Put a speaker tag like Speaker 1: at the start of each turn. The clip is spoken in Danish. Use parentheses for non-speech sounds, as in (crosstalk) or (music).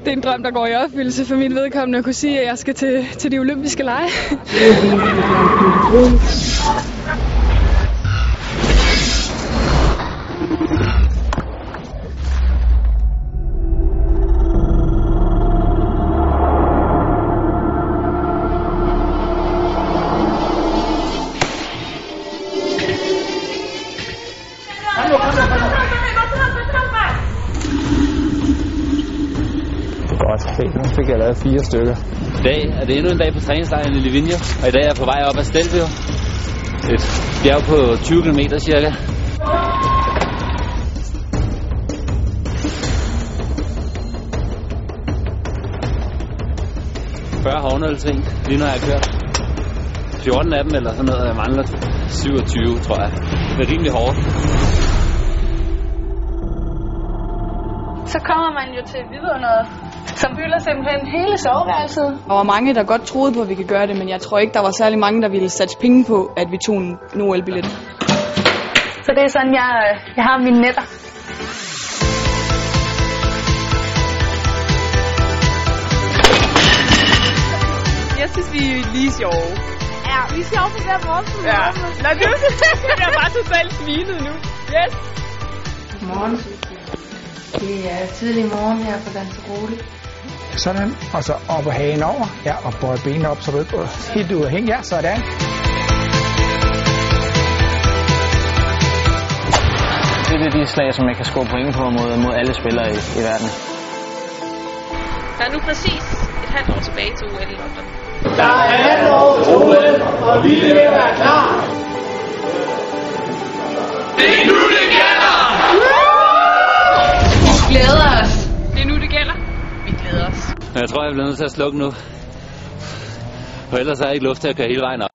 Speaker 1: Det er en drøm, der går i opfyldelse for mit vedkommende at kunne sige, at jeg skal til, til de olympiske lege.
Speaker 2: Hallo Se, nu fik jeg lavet fire stykker.
Speaker 3: I dag er det endnu en dag på træningslejren i Livigno, og i dag er jeg på vej op ad Stelvio. Et bjerg på 20 km cirka. Før hårdnølting, lige når jeg har kørt. 14 af dem eller sådan noget, jeg mangler 27, tror jeg. Det er rimelig hårdt.
Speaker 4: Man jo til vidunderet, som fylder simpelthen hele soveværelset.
Speaker 1: Der var mange, der godt troede på, at vi kan gøre det, men jeg tror ikke, der var særlig mange, der ville satse penge på, at vi tog en OL-billet.
Speaker 4: Så det er sådan, jeg, jeg har mine netter.
Speaker 5: Jeg synes, vi er lige sjove. Ja, vi er sjove på hver måde. Ja. Nå, det (laughs) er jeg bliver bare totalt svinet nu. Yes.
Speaker 6: Godmorgen. Det er tidlig morgen her på Lanzarote.
Speaker 2: Sådan, og så op og hagen over. Ja, og bøje benene op, så du ikke helt ud af hænge. Ja, sådan.
Speaker 7: Det er de slag, som jeg kan score point på mod, mod alle spillere i, i verden.
Speaker 5: Der er nu præcis et halvt år tilbage til OL i London.
Speaker 4: Glæder
Speaker 3: Men jeg tror, jeg bliver nødt til at slukke nu. For ellers er jeg ikke luft til at køre hele vejen op.